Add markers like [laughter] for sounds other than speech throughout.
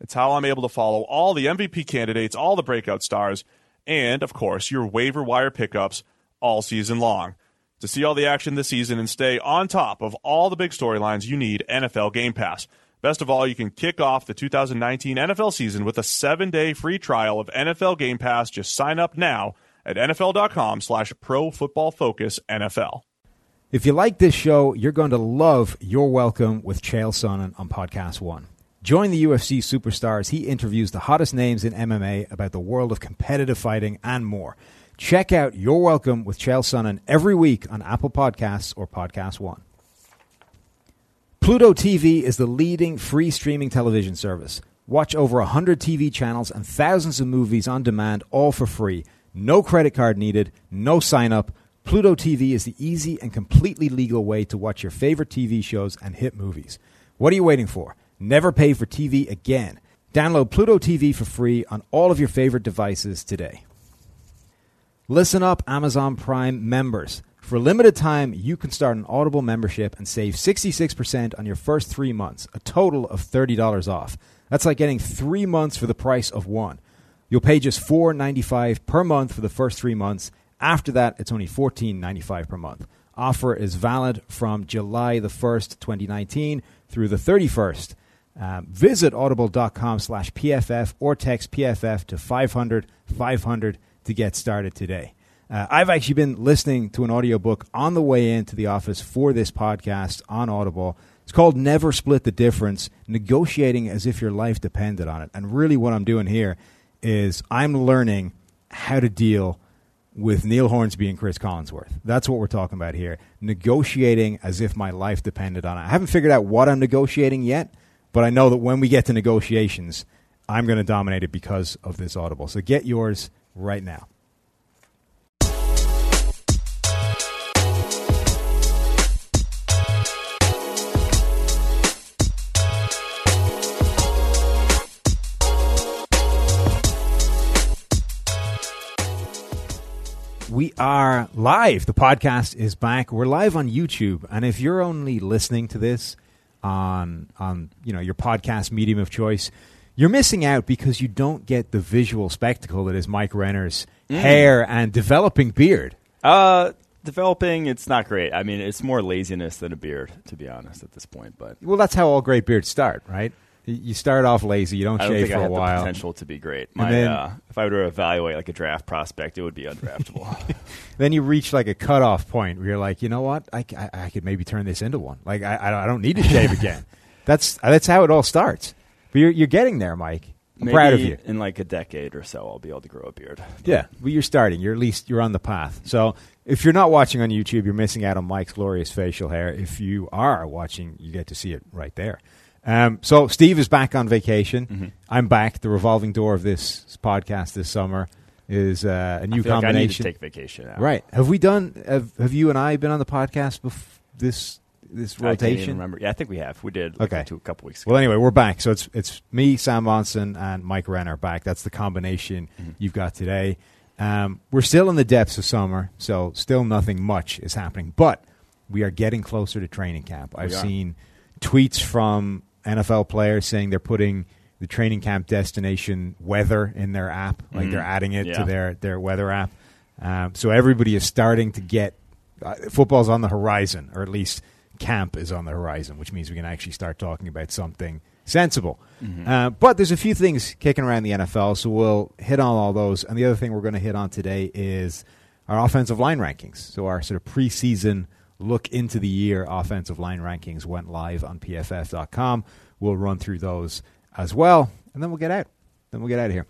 It's how I'm able to follow all the MVP candidates, all the breakout stars, and, of course, your waiver wire pickups all season long. To see all the action this season and stay on top of all the big storylines, you need NFL Game Pass. Best of all, you can kick off the 2019 NFL season with a seven-day free trial of NFL Game Pass. Just sign up now at nfl.com slash pro football focus NFL. If you like this show, you're going to love You're Welcome with Chael Sonnen on Podcast One. Join the UFC superstars. He interviews the hottest names in MMA about the world of competitive fighting and more. Check out You're Welcome with Chael Sonnen every week on Apple Podcasts or Podcast One. Pluto TV is the leading free streaming television service. Watch over 100 TV channels and thousands of movies on demand, all for free. No credit card needed, no sign up. Pluto TV is the easy and completely legal way to watch your favorite TV shows and hit movies. What are you waiting for? Never pay for TV again. Download Pluto TV for free on all of your favorite devices today. Listen up, Amazon Prime members. For a limited time, you can start an Audible membership and save 66% on your first three months, a total of $30 off. That's like getting three months for the price of one. You'll pay just $4.95 per month for the first three months. After that, it's only $14.95 per month. Offer is valid from July the 1st, 2019 through the 31st. Um, visit audible.com slash PFF or text PFF to 500 500 to get started today. Uh, I've actually been listening to an audiobook on the way into the office for this podcast on Audible. It's called Never Split the Difference Negotiating as if your life depended on it. And really, what I'm doing here is I'm learning how to deal with Neil Hornsby and Chris Collinsworth. That's what we're talking about here. Negotiating as if my life depended on it. I haven't figured out what I'm negotiating yet, but I know that when we get to negotiations, I'm going to dominate it because of this Audible. So get yours right now. We are live. The podcast is back. We're live on YouTube, and if you're only listening to this on on you know your podcast medium of choice, you're missing out because you don't get the visual spectacle that is Mike Renner's hair and developing beard. Uh, developing, it's not great. I mean, it's more laziness than a beard, to be honest, at this point. But Well, that's how all great beards start, right? You start off lazy, you don't I don't shave for I a while. potential to be great. My, then- uh, if I were to evaluate like a draft prospect, it would be undraftable. [laughs] Then you reach like a cutoff point where you're like, you know what, I I could maybe turn this into one. Like I, I don't- need to shave again. [laughs] That's that's how it all starts. But you're you're getting there, Mike. I'm Maybe proud of you. In like a decade or so, I'll be able to grow a beard. Yeah, well, you're starting. You're at least you're on the path. So if you're not watching on YouTube, you're missing out on Mike's glorious facial hair. If you are watching, you get to see it right there. Um, so Steve is back on vacation. Mm-hmm. I'm back. The revolving door of this podcast this summer is uh, a new feel like I need to combination. take vacation. Now. right? Have we done? Have, have you and I been on the podcast bef- this this I rotation? remember. Yeah, I think we have. We did. Like Okay. two, a couple weeks ago. Well, anyway, we're back. So it's it's me, Sam Monson, and Mike Renner back. That's the combination Mm-hmm. you've got today. Um, we're still in the depths of summer, so still nothing much is happening. But we are getting closer to training camp. I've seen tweets from NFL players saying they're putting the training camp destination weather in their app, like Mhm. they're adding it to their their weather app. Um, so everybody is starting to get uh, football's on the horizon, or at least camp is on the horizon, which means we can actually start talking about something sensible. Uh, but there's a few things kicking around the NFL, so we'll hit on all those. And the other thing we're going to hit on today is our offensive line rankings. So our sort of preseason look into the year offensive line rankings went live on pff.com. We'll run through those as well, and then we'll get out. Then we'll get out of here.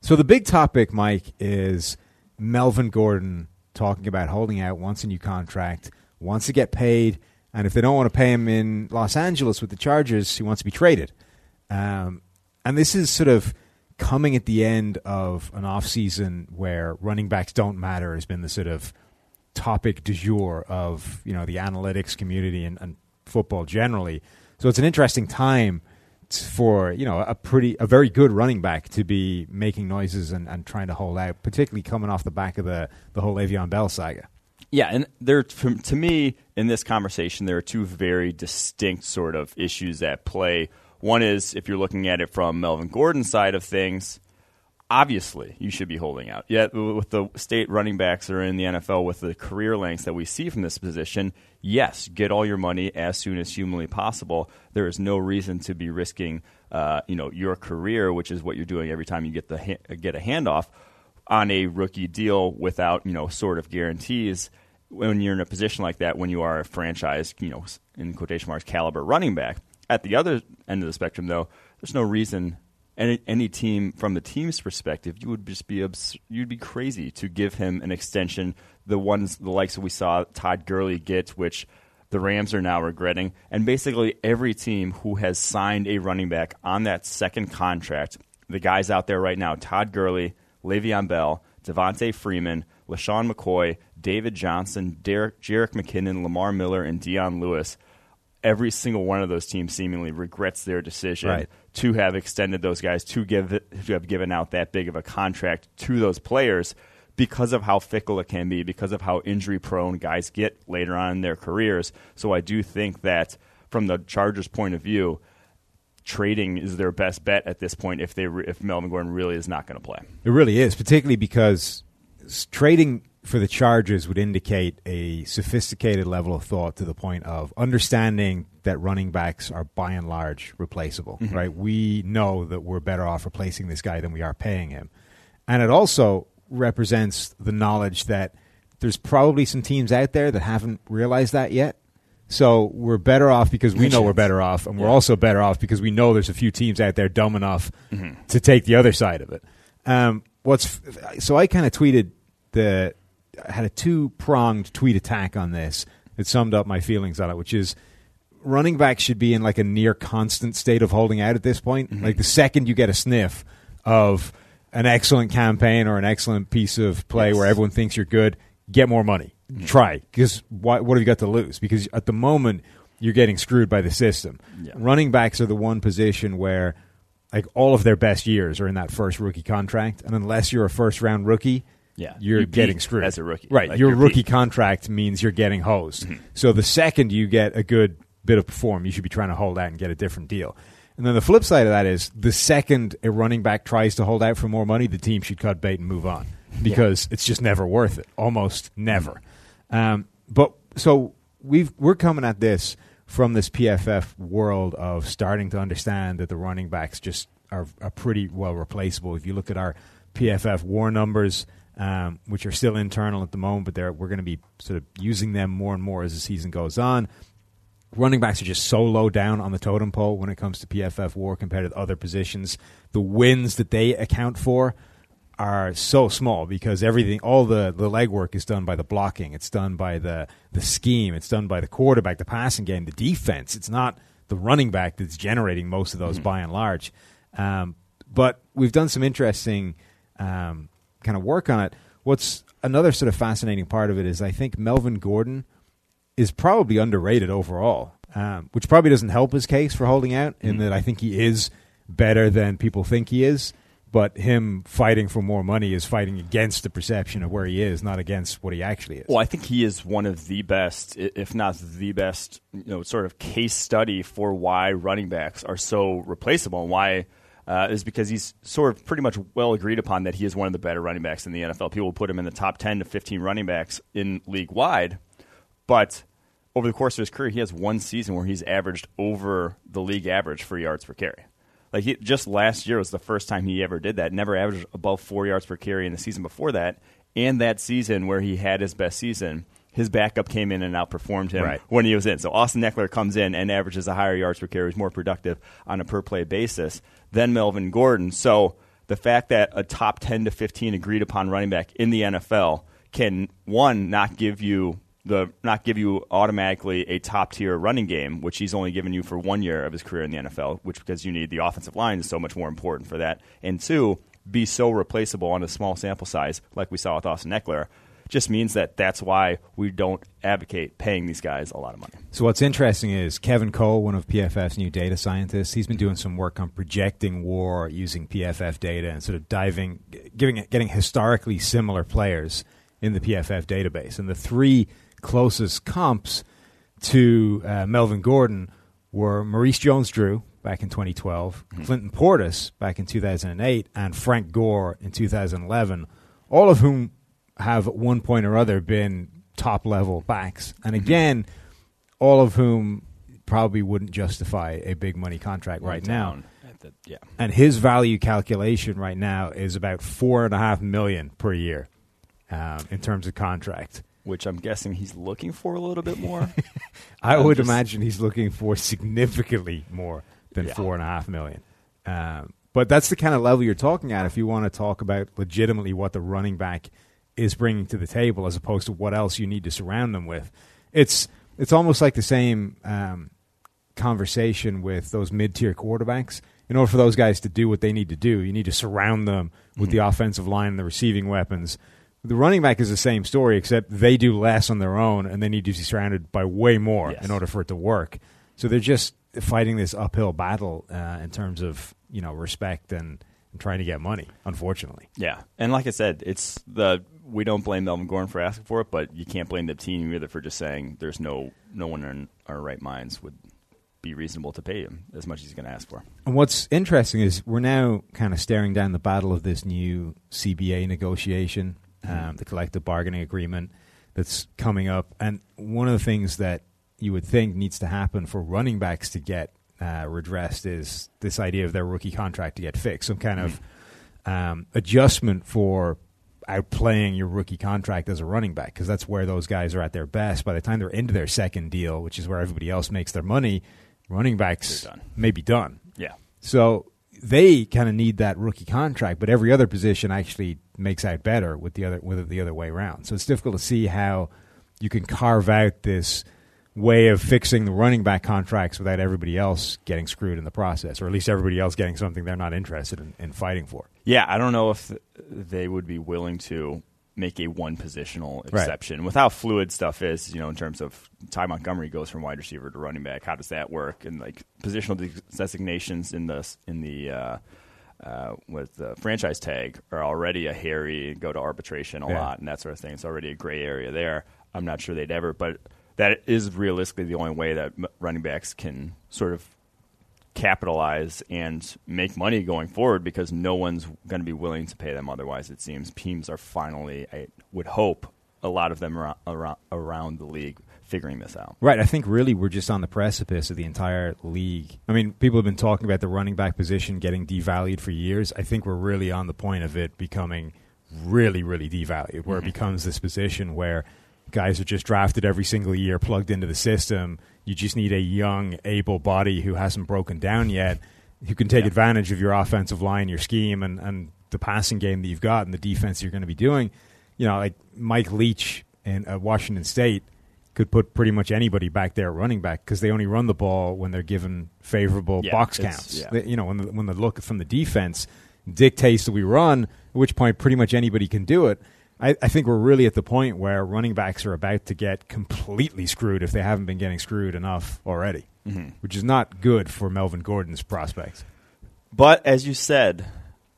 So the big topic, Mike, is Melvin Gordon talking about holding out, wants a new contract, wants to get paid, and if they don't want to pay him in Los Angeles with the Chargers, he wants to be traded. Um, and this is sort of coming at the end of an offseason where running backs don't matter has been the sort of topic du jour of you know the analytics community and, and football generally. So it's an interesting time for you know a pretty a very good running back to be making noises and, and trying to hold out, particularly coming off the back of the the whole Le'Veon Bell saga. Yeah, and there to me in this conversation there are two very distinct sort of issues at play. One is if you're looking at it from Melvin Gordon's side of things, obviously you should be holding out. Yet with the state running backs that are in the NFL with the career lengths that we see from this position, yes, get all your money as soon as humanly possible. There is no reason to be risking, uh, you know, your career, which is what you're doing every time you get the ha- get a handoff on a rookie deal without you know sort of guarantees when you're in a position like that when you are a franchise you know in quotation marks caliber running back at the other end of the spectrum though there's no reason any, any team from the team's perspective you would just be abs- you'd be crazy to give him an extension the ones the likes that we saw Todd Gurley get which the Rams are now regretting and basically every team who has signed a running back on that second contract the guys out there right now Todd Gurley Le'Veon Bell, Devonta Freeman, LeSean McCoy, David Johnson, Derek, Jerick McKinnon, Lamar Miller, and Dion Lewis. Every single one of those teams seemingly regrets their decision Right. To have extended those guys to give to have given out that big of a contract to those players because of how fickle it can be, because of how injury prone guys get later on in their careers. So I do think that from the Chargers' point of view, trading is their best bet at this point if they if Melvin Gordon really is not going to play. It really is, particularly because trading for the Chargers would indicate a sophisticated level of thought to the point of understanding that running backs are by and large replaceable, right? We know that we're better off replacing this guy than we are paying him. And it also represents the knowledge that there's probably some teams out there that haven't realized that yet. So we're better off because we know we're better off, and we're Yeah. also better off because we know there's a few teams out there dumb enough to take the other side of it. Um, what's so I kind of tweeted the had a two pronged tweet attack on this that summed up my feelings on it, which is running backs should be in like a near constant state of holding out at this point. Mm-hmm. Like the second you get a sniff of an excellent campaign or an excellent piece of play Yes. where everyone thinks you're good, get more money. Mm-hmm. Try because what what have you got to lose? Because at the moment you're getting screwed by the system. Yeah. Running backs are the one position where like all of their best years are in that first rookie contract, and unless you're a first round rookie, Yeah. you're You getting screwed as a rookie. Right, Like, your rookie peak. contract means you're getting hosed. Mm-hmm. So the second you get a good bit of perform, you should be trying to hold out and get a different deal. And then the flip side of that is the second a running back tries to hold out for more money, the team should cut bait and move on because it's just never worth it. Almost never. Um, but so we've we're coming at this from this PFF world of starting to understand that the running backs just are, are pretty well replaceable. If you look at our PFF war numbers, um, which are still internal at the moment, but they're, we're going to be sort of using them more and more as the season goes on. Running backs are just so low down on the totem pole when it comes to PFF war compared to other positions. The wins that they account for are so small because everything, all the, the legwork is done by the blocking. It's done by the, the scheme. It's done by the quarterback, the passing game, the defense. It's not the running back that's generating most of those by and large. Um, but we've done some interesting um, kind of work on it. What's another sort of fascinating part of it is I think Melvin Gordon is probably underrated overall, um, which probably doesn't help his case for holding out in that I think he is better than people think he is. But him fighting for more money is fighting against the perception of where he is, not against what he actually is. Well, I think he is one of the best, if not the best, you know, sort of case study for why running backs are so replaceable and why uh, is because he's sort of pretty much well agreed upon that he is one of the better running backs in the NFL. People put him in the top 10 to 15 running backs in league wide, but over the course of his career, he has one season where he's averaged over the league average for yards per carry. Like he, just last year was the first time he ever did that. Never averaged above four yards per carry in the season before that, and that season where he had his best season, his backup came in and outperformed him Right. when he was in. So Austin Ekeler comes in and averages a higher yards per carry, is more productive on a per play basis than Melvin Gordon. So the fact that a top 10 to 15 agreed upon running back in the NFL can one not give you the not give you automatically a top tier running game, which he's only given you for one year of his career in the NFL, which because you need the offensive line is so much more important for that. And two, be so replaceable on a small sample size, like we saw with Austin Ekeler, just means that that's why we don't advocate paying these guys a lot of money. So what's interesting is Kevin Cole, one of PFF's new data scientists, he's been doing some work on projecting war using PFF data and sort of diving, giving, getting historically similar players in the PFF database. And the three closest comps to uh, Melvin Gordon were Maurice Jones-Drew back in 2012, Clinton Portis back in 2008, and Frank Gore in 2011, all of whom have at one point or other been top level backs. And again, all of whom probably wouldn't justify a big money contract right now. The- yeah. And his value calculation right now is about four and a half million per year um, in terms of contract. Which I'm guessing he's looking for a little bit more. [laughs] I I'm would just- imagine he's looking for significantly more than Yeah. four and a half million. Um, but that's the kind of level you're talking at if you want to talk about legitimately what the running back is bringing to the table, as opposed to what else you need to surround them with. It's it's almost like the same um, conversation with those mid tier quarterbacks. In order for those guys to do what they need to do, you need to surround them with the offensive line and the receiving weapons. The running back is the same story, except they do less on their own, and they need to be surrounded by way more Yes. in order for it to work. So they're just fighting this uphill battle uh, in terms of you know respect and, and trying to get money. Unfortunately, Yeah, and like I said, it's the we don't blame Melvin Gordon for asking for it, but you can't blame the team either for just saying there's no no one in our right minds would be reasonable to pay him as much as he's going to ask for. And what's interesting is we're now kind of staring down the battle of this new CBA negotiation, um, the collective bargaining agreement that's coming up. And one of the things that you would think needs to happen for running backs to get uh, redressed is this idea of their rookie contract to get fixed, some kind of um, adjustment for outplaying your rookie contract as a running back because that's where those guys are at their best. By the time they're into their second deal, which is where everybody else makes their money, running backs may be done. Yeah, So they kind of need that rookie contract, but every other position actually makes out better with the other with it the other way around. So it's difficult to see how you can carve out this way of fixing the running back contracts without everybody else getting screwed in the process, or at least everybody else getting something they're not interested in, in fighting for. yeah. I don't know if they would be willing to make a one positional Right. exception with how fluid stuff is. You know, in terms of Ty Montgomery goes from wide receiver to running back. How does that work? And like positional designations in the in the uh, uh, with the franchise tag are already a hairy go to arbitration a Yeah. lot and that sort of thing. It's already a gray area there. I'm not sure they'd ever, but that is realistically the only way that running backs can sort of capitalize and make money going forward because no one's going to be willing to pay them otherwise it seems teams are finally i would hope a lot of them around, around, around the league figuring this out Right. I think really we're just on the precipice of the entire league. I mean, people have been talking about the running back position getting devalued for years. I think we're really on the point of it becoming really, really devalued, where it mm-hmm. becomes this position where guys are just drafted every single year, plugged into the system. You just need a young, able body who hasn't broken down yet, who can take Yeah. advantage of your offensive line, your scheme, and, and the passing game that you've got and the defense you're going to be doing. You know, like Mike Leach in uh, Washington State could put pretty much anybody back there running back because they only run the ball when they're given favorable Yeah, box counts. yeah. They- you know, when the, when the look from the defense dictates that we run, at which point pretty much anybody can do it. I, I think we're really at the point where running backs are about to get completely screwed if they haven't been getting screwed enough already, Mm-hmm. which is not good for Melvin Gordon's prospects. but as you said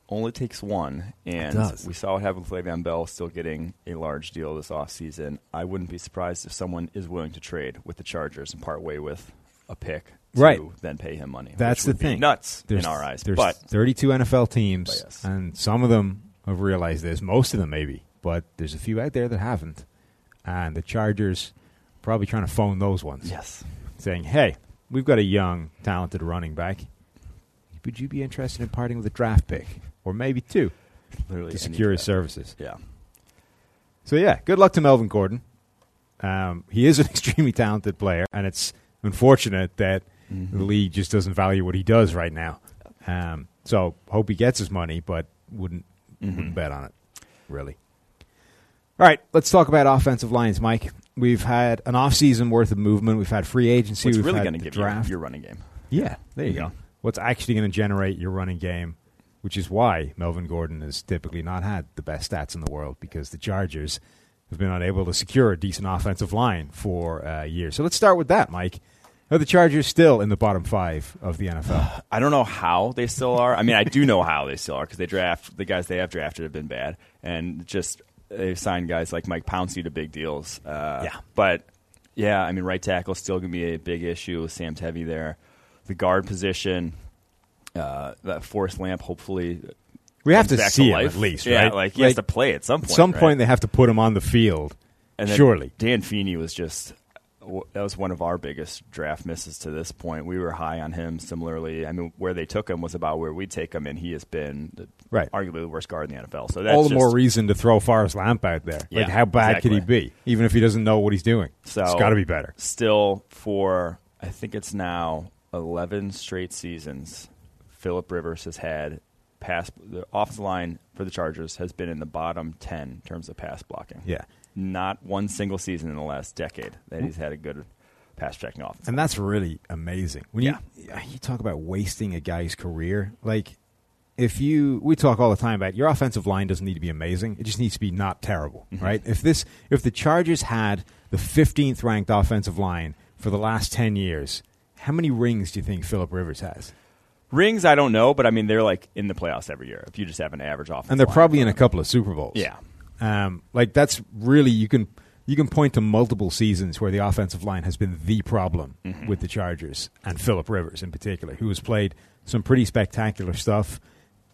only takes one and we saw what happened with Le'Veon Bell still getting a large deal this offseason. I wouldn't be surprised if someone is willing to trade with the Chargers and part way with a pick to Right. then pay him money. That's the thing. nuts There's, in our eyes. There's But 32 NFL teams, yes. and some of them have realized this. Most of them, maybe, but there's a few out there that haven't. And the Chargers probably trying to phone those ones. Yes. saying, "Hey, we've got a young, talented running back. Would you be interested in parting with a draft pick, or maybe two, Literally to secure his services?" Yeah. So yeah, good luck to Melvin Gordon. Um, he is an [laughs] extremely talented player, and it's unfortunate that the league just doesn't value what he does right now. Um, so hope he gets his money, but wouldn't wouldn't bet on it, really. All right, let's talk about offensive lines, Mike. We've had an off-season worth of movement. We've had free agency. What's We've really going to give you draft. your running game? Yeah, there you Mhm. go. What's actually going to generate your running game, which is why Melvin Gordon has typically not had the best stats in the world because the Chargers have been unable to secure a decent offensive line for uh, years. So let's start with that, Mike. Are the Chargers still in the bottom five of the NFL? [sighs] I don't know how they still are. I mean, I do know how they still are because they draft the guys they have drafted have been bad, and just they've signed guys like Mike Pouncey to big deals. Uh, Yeah. but yeah, I mean, right tackle still going to be a big issue. Sam Tevi there. The guard position, uh, that Forrest Lamp, hopefully. We have to see him at least, yeah, right? like he has to play at some point. At some right? point, they have to put him on the field. And then Surely. Dan Feeney was just that was one of our biggest draft misses to this point. We were high on him. Similarly, I mean, where they took him was about where we take him, and he has been the, Right. arguably the worst guard in the NFL. So that's All the just, more reason to throw Forrest Lamp out there. Yeah, like, how bad could he be, even if he doesn't know what he's doing? So it's got to be better. Still, for I think it's now eleven straight seasons, Philip Rivers has had pass. The offensive line for the Chargers has been in the bottom ten in terms of pass blocking. Yeah. Not one single season in the last decade that he's had a good pass checking offense. And that's really amazing. When Yeah. you you talk about wasting a guy's career, like if you we talk all the time about your offensive line doesn't need to be amazing. It just needs to be not terrible, Mm-hmm. right? If this if the Chargers had the 15th ranked offensive line for the last 10 years, how many rings do you think Philip Rivers has? Rings, I don't know, but I mean they're like in the playoffs every year. If you just have an average offense, And they're probably in a couple of Super Bowls. Yeah. Um, like that's really you can you can point to multiple seasons where the offensive line has been the problem Mm-hmm. with the Chargers and Philip Rivers in particular, who has played some pretty spectacular stuff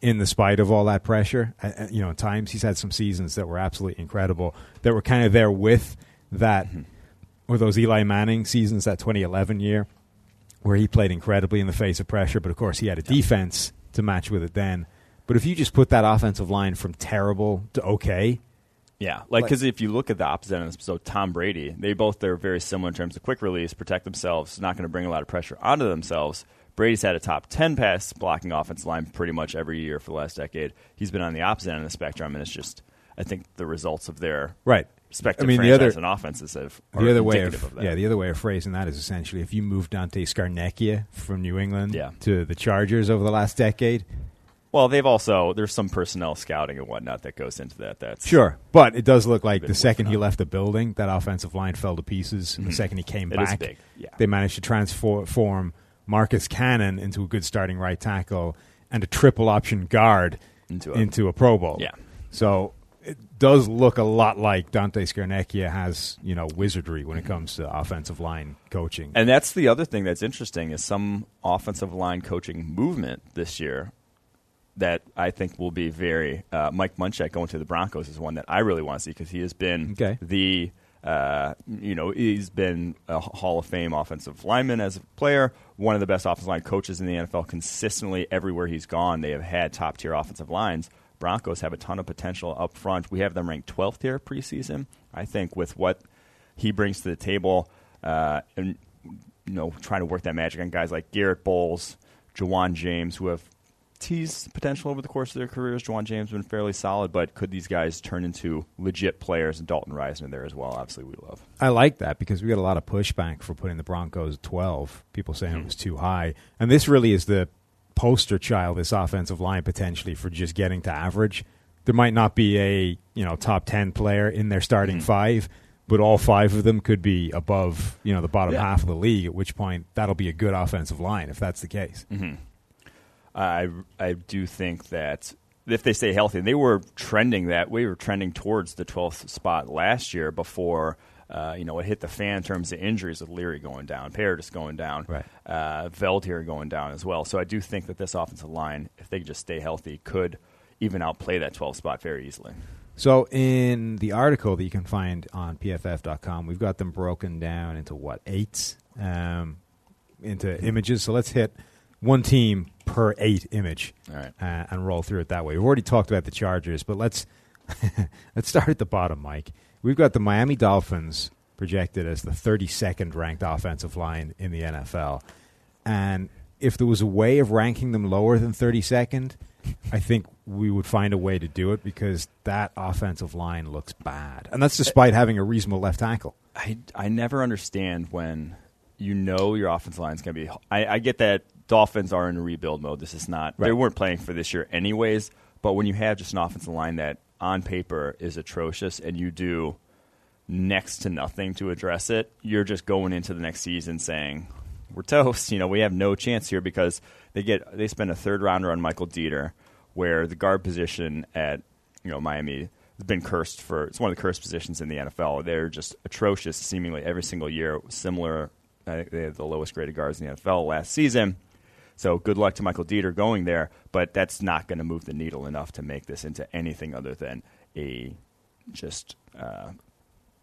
in the spite of all that pressure. Uh, you know, at times he's had some seasons that were absolutely incredible that were kind of there with that Mm-hmm. or those Eli Manning seasons, that 2011 year, where he played incredibly in the face of pressure, but of course he had a defense to match with it then. But if you just put that offensive line from terrible to okay, Yeah, like because if you look at the opposite end, of this, so Tom Brady, they both they're very similar in terms of quick release, protect themselves, not going to bring a lot of pressure onto themselves. Brady's had a top ten pass blocking offensive line pretty much every year for the last decade. He's been on the opposite end of the spectrum, and it's just I think the results of their right? respective I mean, the other and offenses have are the other way of, of, that. yeah, the other way of phrasing that is essentially if you move Dante Scarnecchia from New England Yeah. to the Chargers over the last decade, well, they've also there's some personnel scouting and whatnot that goes into that. That's sure, but it does look like the second he left the building, that offensive line fell to pieces, and the second he came Mm-hmm. It back, big, yeah. they managed to transform Marcus Cannon into a good starting right tackle and a triple option guard Into a- into a Pro Bowl. Yeah. So it does look a lot like Dante Scarnecchia has, you know, wizardry when it comes to offensive line coaching. And that's the other thing that's interesting is some offensive line coaching movement this year that I think will be very. Uh, Mike Munchak going to the Broncos is one that I really want to see because he has been Okay. the. Uh, you know, he's been a Hall of Fame offensive lineman as a player, one of the best offensive line coaches in the NFL. Consistently, everywhere he's gone, they have had top tier offensive lines. Broncos have a ton of potential up front. We have them ranked 12th here preseason. I think with what he brings to the table, uh, and you know, trying to work that magic on guys like Garett Bolles, Ja'Wuan James, who have teased potential over the course of their careers. Ja'Wuan James has been fairly solid, but could these guys turn into legit players? And Dalton Risner there as well. Obviously, we love. I like that because we got a lot of pushback for putting the Broncos at 12. People saying Hmm. it was too high. And this really is the poster child, this offensive line, potentially, for just getting to average. There might not be a you know top 10 player in their Hmm. starting five, but all five of them could be above you know the bottom Yeah. half of the league, at which point that'll be a good offensive line if that's the case. Mm-hmm. I I do think that if they stay healthy, and they were trending that we were trending towards the 12th spot last year before. Uh, you know, it hit the fan in terms of injuries with Leary going down, Paradis going down, Right. uh, Veldheer going down as well. So I do think that this offensive line, if they could just stay healthy, could even outplay that 12 spot very easily. So in the article that you can find on pff.com, we've got them broken down into what eights, um, into images. So let's hit one team per eight image, All right. uh, and roll through it that way. We've already talked about the Chargers, but let's [laughs] let's start at the bottom, Mike. We've got the Miami Dolphins projected as the 32nd ranked offensive line in the NFL, and if there was a way of ranking them lower than 32nd, I think we would find a way to do it because that offensive line looks bad, and that's despite having a reasonable left tackle. I, I never understand when you know your offensive line is going to be. I, I get that Dolphins are in rebuild mode. This is not. They weren't playing for this year anyways. But when you have just an offensive line that on paper is atrocious and you do next to nothing to address it, you're just going into the next season saying we're toast. You know, we have no chance here because they get they spend a third rounder on Michael Deiter, where the guard position at you know Miami has been cursed for. It's one of the cursed positions in the NFL. They're just atrocious, seemingly every single year. Similar, I think they have the lowest graded guards in the NFL last season. So good luck to Michael Deiter going there, but that's not going to move the needle enough to make this into anything other than a just uh,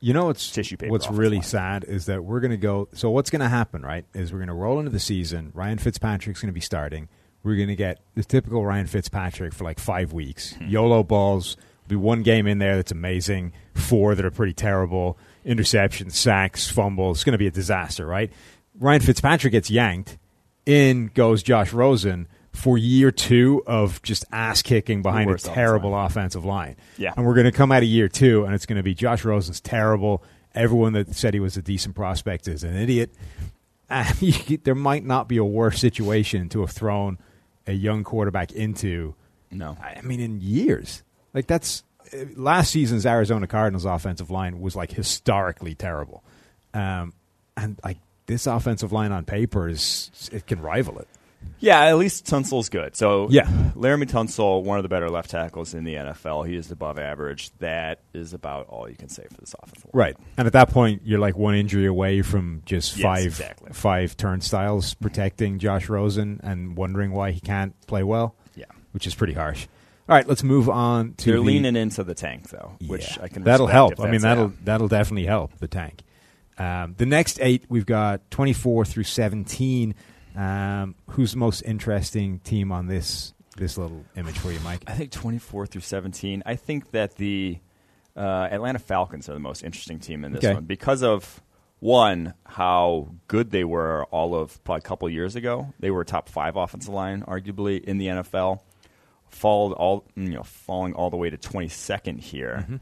You know what's Tissue paper what's really line. sad is that we're going to go. So what's going to happen, right? Is we're going to roll into the season. Ryan Fitzpatrick's going to be starting. We're going to get the typical Ryan Fitzpatrick for like five weeks. Hmm. YOLO balls. Be one game in there that's amazing. Four that are pretty terrible. Interceptions, sacks, fumbles. It's going to be a disaster, right? Ryan Fitzpatrick gets yanked. In goes Josh Rosen for year two of just ass kicking behind a terrible offensive line. Yeah. And we're going to come out of year two, and it's going to be Josh Rosen's terrible. Everyone that said he was a decent prospect is an idiot. [laughs] There might not be a worse situation to have thrown a young quarterback into. no. I mean, in years. Like that's uh, last season's Arizona Cardinals offensive line was like historically terrible, um, and like this offensive line on paper is it can rival it. Yeah, at least Tunsil's good. So Yeah. Laremy Tunsil, one of the better left tackles in the NFL. He is above average. That is about all you can say for this offensive line. Right. And at that point, you're like one injury away from just Yes, five exactly. five turnstiles protecting Josh Rosen and wondering why he can't play well, Yeah. which is pretty harsh. All right, let's move on to They're the- leaning into the tank though, which Yeah. I can. that'll help. I mean, that'll yeah. that'll definitely help the tank. Um, the next eight, we've got 24 through 17. Um, who's the most interesting team on this this little image for you, Mike? I think 24 through 17. I think that the uh, Atlanta Falcons are the most interesting team in this Okay. one because of one how good they were all of probably a couple years ago. They were top five offensive line, arguably in the NFL. Fall all you know, falling all the way to 22nd here.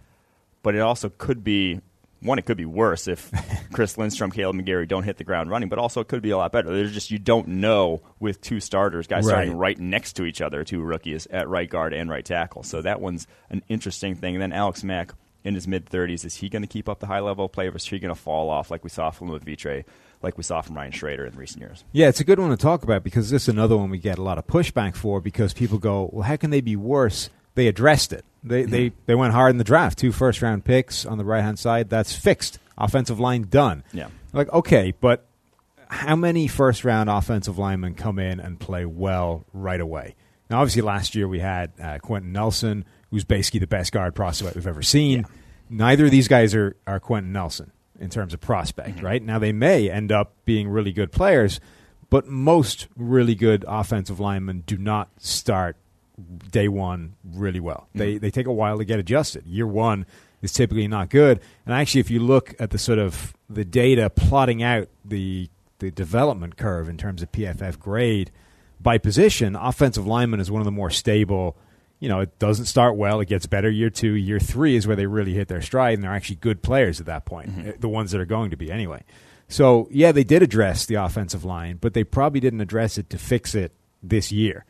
But it also could be one. It could be worse if [laughs] Chris Lindstrom, Kaleb McGary don't hit the ground running. But also, it could be a lot better. There's just you don't know with two starters, guys starting Right. right next to each other, two rookies at right guard and right tackle. So that one's an interesting thing. And then Alex Mack in his mid 30s, is he going to keep up the high level of play, or is he going to fall off like we saw from with Vitre, like we saw from Ryan Schraeder in recent years? Yeah, it's a good one to talk about because this is another one we get a lot of pushback for because people go, well, how can they be worse? They addressed it. They they they went hard in the draft. Two first round picks on the right hand side. That's fixed. Offensive line done. Yeah. Like okay, but how many first round offensive linemen come in and play well right away? Now, obviously, last year we had uh, Quenton Nelson, who's basically the best guard prospect we've ever seen. Neither of these guys are, are Quenton Nelson in terms of prospect, right? Now, they may end up being really good players, but most really good offensive linemen do not start day one really well. They they take a while to get adjusted. Year one is typically not good. And actually, if you look at the sort of the data plotting out the the development curve in terms of PFF grade by position, offensive lineman is one of the more stable. You know, it doesn't start well. It gets better year two. Year three is where they really hit their stride, and they're actually good players at that point. uh, The ones that are going to be anyway. So yeah, they did address the offensive line, but they probably didn't address it to fix it this year.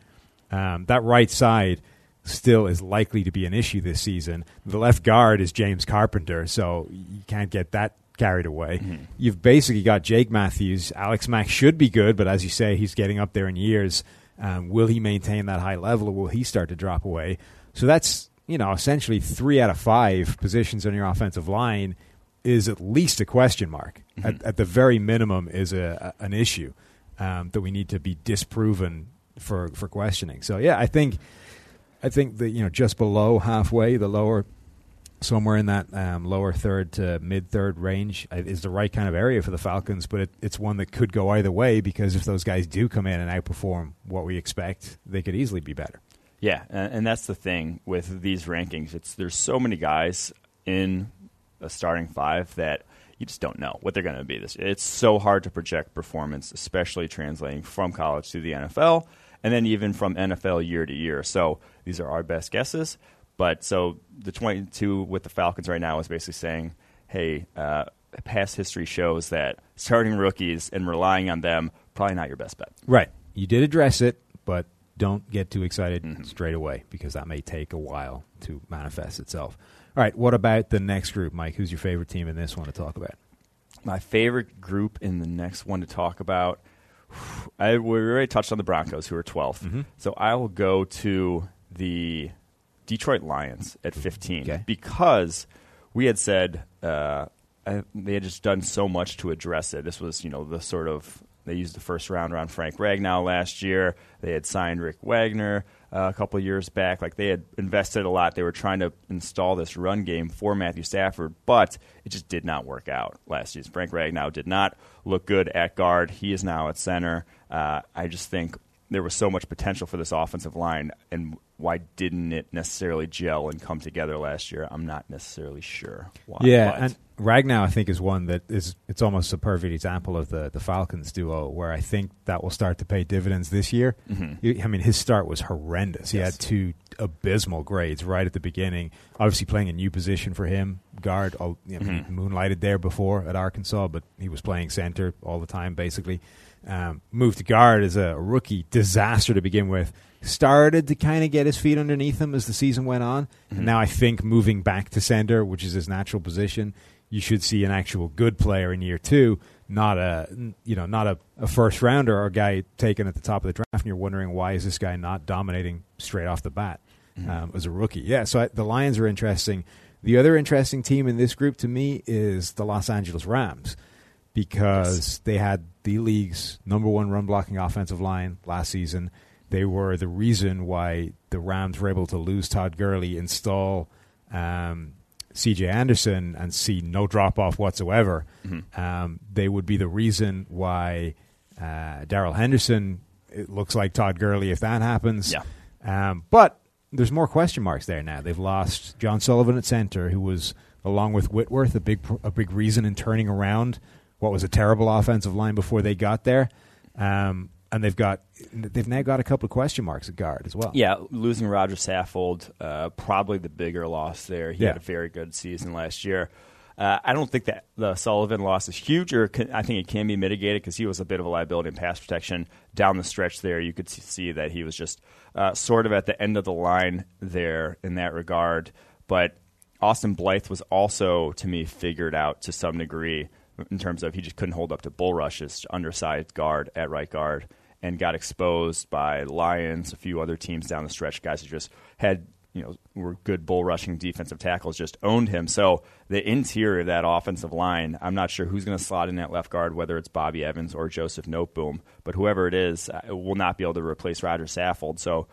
Um, that right side still is likely to be an issue this season. The left guard is James Carpenter, so you can't get that carried away. You've basically got Jake Matthews. Alex Mack should be good, but as you say, he's getting up there in years. Um, will he maintain that high level, or will he start to drop away? So that's you know essentially three out of five positions on your offensive line is at least a question mark. At, at the very minimum, is a, a an issue um, that we need to be disproven for for questioning. So yeah, I think I think that you know just below halfway, the lower somewhere in that um, lower third to mid third range uh, is the right kind of area for the Falcons, but it, it's one that could go either way because if those guys do come in and outperform what we expect, they could easily be better. Yeah, and, and that's the thing with these rankings. It's there's so many guys in a starting five that you just don't know what they're going to be. This it's so hard to project performance, especially translating from college to the NFL, and then even from NFL year to year. So these are our best guesses. But so the 22 with the Falcons right now is basically saying, hey, uh, past history shows that starting rookies and relying on them probably not your best bet. Right. You did address it, but don't get too excited mm-hmm. straight away because that may take a while to manifest itself. All right. What about the next group, Mike? Who's your favorite team in this one to talk about? My favorite group in the next one to talk about. I we already touched on the Broncos, who are 12th. Mm-hmm. So I will go to the Detroit Lions at 15 okay. because we had said uh, they had just done so much to address it. This was, you know, the sort of they used the first round around Frank Ragnow last year. They had signed Rick Wagner uh, a couple years back. Like they had invested a lot. They were trying to install this run game for Matthew Stafford, but it just did not work out last season. Frank Ragnow did not look good at guard. He is now at center. Uh, I just think there was so much potential for this offensive line, and why didn't it necessarily gel and come together last year? I'm not necessarily sure why. Yeah, but. and Ragnow, I think, is one that is it's almost a perfect example of the the Falcons duo, where I think that will start to pay dividends this year. Mm-hmm. I mean, his start was horrendous. He yes. had two abysmal grades right at the beginning. Obviously, playing a new position for him, guard. I mean, mm-hmm. moonlighted there before at Arkansas, but he was playing center all the time, basically. Um, moved to guard as a rookie, disaster to begin with. Started to kind of get his feet underneath him as the season went on. Mm-hmm. And now I think moving back to center, which is his natural position, you should see an actual good player in year two, not a you know not a, a first rounder or a guy taken at the top of the draft. And you're wondering why is this guy not dominating straight off the bat mm-hmm. um, as a rookie? Yeah, so I, the Lions are interesting. The other interesting team in this group to me is the Los Angeles Rams because yes. they had the league's number one run blocking offensive line last season. They were the reason why the Rams were able to lose Todd Gurley, install um, C.J. Anderson, and see no drop off whatsoever. Mm-hmm. Um, they would be the reason why uh, Darrell Henderson. It looks like Todd Gurley if that happens. Yeah. Um, but there's more question marks there now. They've lost John Sullivan at center, who was along with Whitworth a big a big reason in turning around what was a terrible offensive line before they got there. Um, and they've got they've now got a couple of question marks at guard as well. Yeah, losing Roger Saffold, uh, probably the bigger loss there. He yeah. had a very good season last year. Uh, I don't think that the Sullivan loss is huge, or can, I think it can be mitigated because he was a bit of a liability in pass protection down the stretch. There, you could see that he was just uh, sort of at the end of the line there in that regard. But Austin Blythe was also, to me, figured out to some degree in terms of he just couldn't hold up to bull rushes, undersized guard at right guard, and got exposed by Lions, a few other teams down the stretch. Guys who just had you know were good bull rushing defensive tackles, just owned him. So the interior of that offensive line, I'm not sure who's going to slot in that left guard, whether it's Bobby Evans or Joseph Noteboom, but whoever it is, uh, will not be able to replace Roger Saffold. So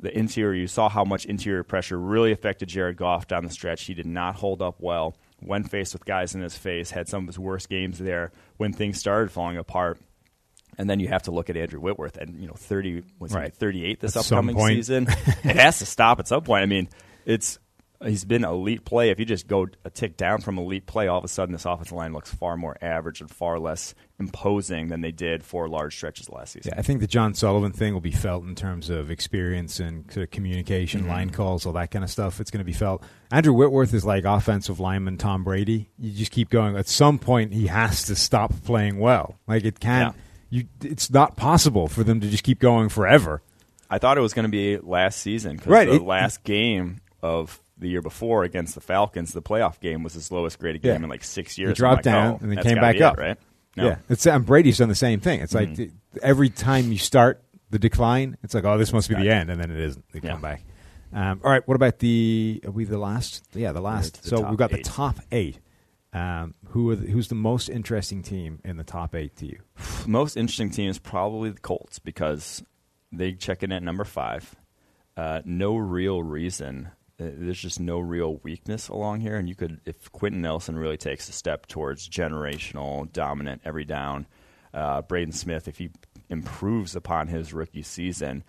the interior, you saw how much interior pressure really affected Jared Goff down the stretch. He did not hold up well when faced with guys in his face, had some of his worst games there when things started falling apart. And then you have to look at Andrew Whitworth and you know thirty was right. thirty eight this at upcoming season. [laughs] it has to stop at some point. I mean, it's he's been elite play. If you just go a tick down from elite play, all of a sudden this offensive line looks far more average and far less imposing than they did for large stretches last season. Yeah, I think the John Sullivan thing will be felt in terms of experience and sort of communication, mm-hmm. line calls, all that kind of stuff. It's going to be felt. Andrew Whitworth is like offensive lineman Tom Brady. You just keep going. At some point, he has to stop playing well. Like it can't. Yeah. You, it's not possible for them to just keep going forever. I thought it was going to be last season because right, the it, last game of the year before against the Falcons, the playoff game was his lowest graded game yeah. in like six years. He dropped like, down oh, and then came back up, it, right? No. Yeah, it's and Brady's done the same thing. It's like mm-hmm. every time you start the decline, it's like, oh, this must be the end, and then it isn't. They yeah. come back. Um, all right, what about the? Are we the last? Yeah, the last. The so we've got eight. the top eight. Um, who the, who's the most interesting team in the top eight to you? [sighs] Most interesting team is probably the Colts because they check in at number five. uh, no real reason. Uh, There's just no real weakness along here, and you could, if Quenton Nelson really takes a step towards generational, dominant every down, uh, Braden Smith, if he improves upon his rookie season,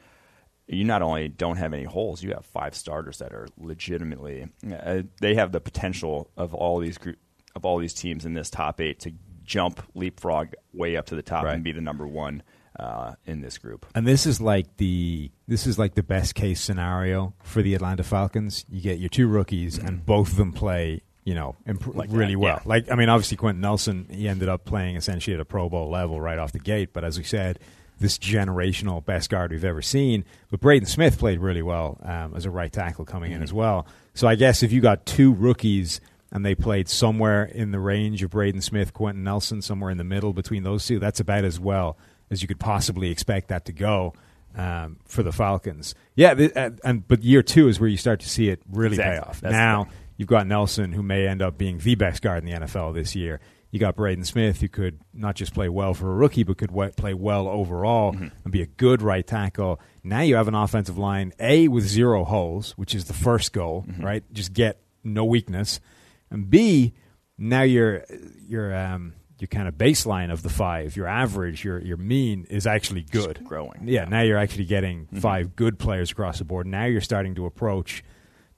you not only don't have any holes, you have five starters that are legitimately. Uh, they have the potential of all these group, of all these teams in this top eight to jump leapfrog way up to the top Right. and be the number one uh, in this group. And this is like the this is like the best case scenario for the Atlanta Falcons. You get your two rookies, and both of them play, you know, imp- Like really that, well. yeah. Like I mean, obviously Quenton Nelson, he ended up playing essentially at a Pro Bowl level right off the gate. But as we said, this generational best guard we've ever seen. But Braden Smith played really well um, as a right tackle coming in Mm-hmm. as well. So I guess if you got two rookies. And they played somewhere in the range of Braden Smith, Quenton Nelson, somewhere in the middle between those two. That's about as well as you could possibly expect that to go um, for the Falcons. Yeah, th- and, and but year two is where you start to see it really pay off. That's now you've got Nelson, who may end up being the best guard in the NFL this year. You got Braden Smith, who could not just play well for a rookie, but could w- play well overall Mm-hmm. and be a good right tackle. Now you have an offensive line, A, with zero holes, which is the first goal, Mm-hmm. right? Just get no weakness. And B, now your your um, your kind of baseline of the five, your average, your your mean is actually good, growing. Yeah, now you're actually getting Mm-hmm. five good players across the board. Now you're starting to approach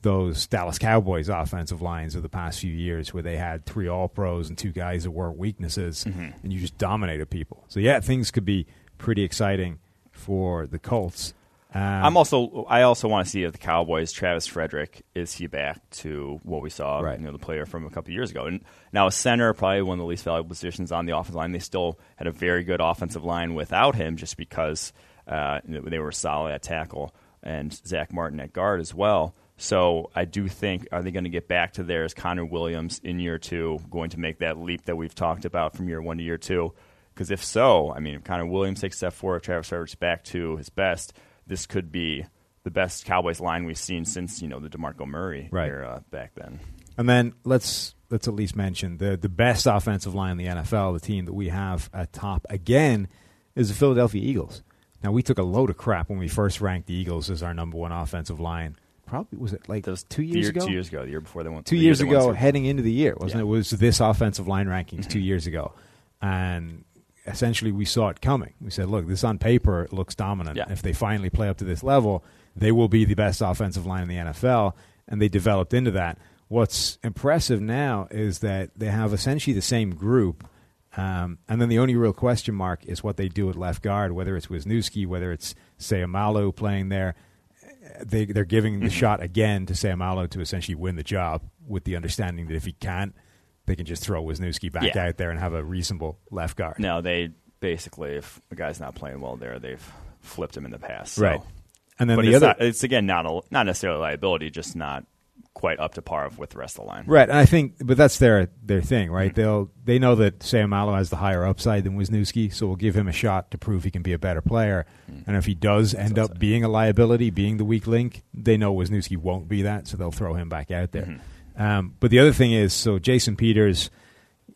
those Dallas Cowboys offensive lines of the past few years, where they had three All Pros and two guys that weren't weaknesses, Mm-hmm. and you just dominated people. So yeah, things could be pretty exciting for the Colts. Um, I'm also I also want to see if the Cowboys Travis Frederick is he back to what we saw Right. you know the player from a couple years ago? And now a center probably one of the least valuable positions on the offensive line. They still had a very good offensive line without him just because uh, they were solid at tackle and Zack Martin at guard as well. So I do think are they going to get back to theirs? Connor Williams in year two going to make that leap that we've talked about from year one to year two? Because if so, I mean, if Connor Williams takes step forward, Travis Frederick's back to his best, this could be the best Cowboys line we've seen since you know the DeMarco Murray Right. era back then. And then let's let's at least mention the the best offensive line in the NFL, the team that we have at top again, is the Philadelphia Eagles. Now we took a load of crap when we first ranked the Eagles as our number one offensive line. Probably was it like was two years year, ago? Two years ago, the year before they went. two the years won ago, heading into the year, wasn't Yeah. it? It was this offensive line rankings two [clears throat] years ago, and essentially we saw it coming. We said, "Look, this on paper looks dominant. Yeah. If they finally play up to this level, they will be the best offensive line in the NFL." And they developed into that. What's impressive now is that they have essentially the same group. Um, and then the only real question mark is what they do at left guard, whether it's Wisniewski, whether it's Seumalo playing there they they're giving the shot again to Seumalo to essentially win the job with the understanding that if he can't, they can just throw Wisniewski back Yeah. out there and have a reasonable left guard. No, they basically, if a guy's not playing well there, they've flipped him in the past. So. Right. And then but the it's, other not, it's again not a, not necessarily a liability, just not quite up to par with the rest of the line. Right, and I think, but that's their their thing, right? Mm-hmm. They'll they know that Seumalo has the higher upside than Wisniewski, so we'll give him a shot to prove he can be a better player. Mm. And if he does end up being a liability, being the weak link, they know Wisniewski won't be that, so they'll throw him back out there. Mm-hmm. Um, but the other thing is, so Jason Peters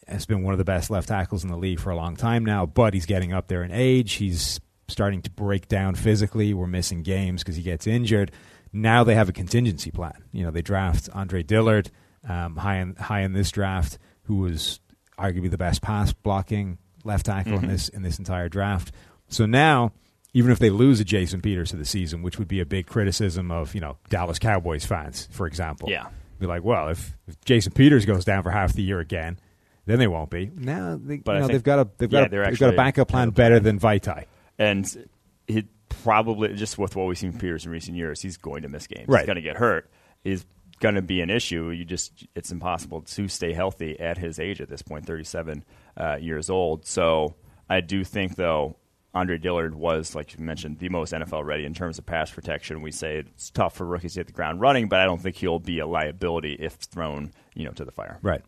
has been one of the best left tackles in the league for a long time now, but he's getting up there in age. He's starting to break down physically. We're missing games because he gets injured. Now they have a contingency plan. You know, they draft Andre Dillard um, high in high in this draft, who was arguably the best pass blocking left tackle in this in this entire draft. So now, even if they lose a Jason Peters to the season, which would be a big criticism of you know Dallas Cowboys fans, for example, Yeah. Be like, well, if, if Jason Peters goes down for half the year again, then they won't be. Now they, but you know, they've got a they've yeah, got a, they've got a backup plan better than Vaitai. and he probably just with what we've seen from Peters in recent years, he's going to miss games. Right. He's going to get hurt. Is going to be an issue. You just it's impossible to stay healthy at his age at this point, 37 uh, years old. So I do think though. Andre Dillard was, like you mentioned, the most NFL ready in terms of pass protection. We say it's tough for rookies to hit the ground running, but I don't think he'll be a liability if thrown, you know, to the fire. Right.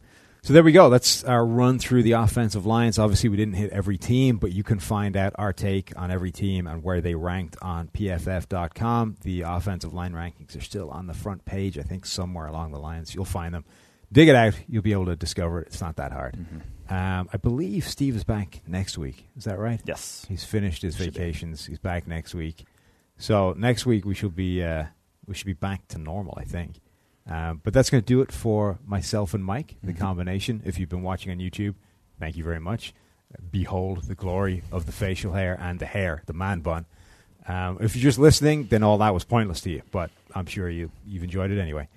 So there we go. That's our run through the offensive lines. Obviously, we didn't hit every team, but you can find out our take on every team and where they ranked on pff.com. The offensive line rankings are still on the front page, I think, somewhere along the lines. You'll find them. Dig it out. You'll be able to discover it. It's not that hard. Mm-hmm. Um, I believe Steve is back next week. Is that right? Yes. He's finished his Should be. vacations. He's back next week. So next week we should be uh, we should be back to normal, I think. Um, but that's going to do it for myself and Mike, the Mm-hmm. combination. If you've been watching on YouTube, thank you very much. Behold the glory of the facial hair and the hair, the man bun. Um, if you're just listening, then all that was pointless to you. But I'm sure you you've enjoyed it anyway.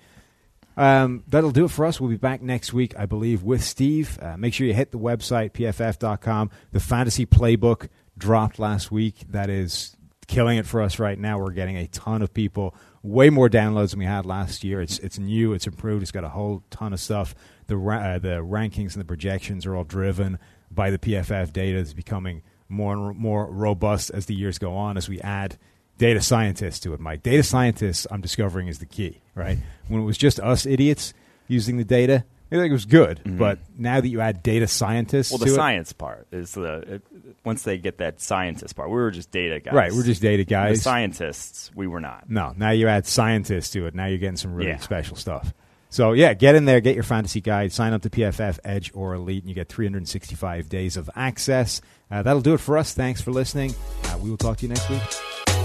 Um, that'll do it for us. We'll be back next week, I believe, with Steve. Uh, make sure you hit the website, pff.com. The fantasy playbook dropped last week. That is killing it for us right now. We're getting a ton of people, way more downloads than we had last year. It's it's new, it's improved, it's got a whole ton of stuff. The ra- uh, the rankings and the projections are all driven by the PFF data. It's becoming more and more robust as the years go on as we add data scientists to it, Mike. Data scientists, I'm discovering, is the key, right? When it was just us idiots using the data, I think it was good. But now that you add data scientists Well, the it, science part is the it, once they get that scientist part. We were just data guys, right, we're just data the guys. scientists. We were not. No, now you add scientists to it. Now you're getting some really Yeah. special stuff. So yeah, get in there, get your fantasy guide, sign up to PFF Edge or Elite, and you get 365 days of access. Uh, that'll do it for us. Thanks for listening. Uh, we will talk to you next week.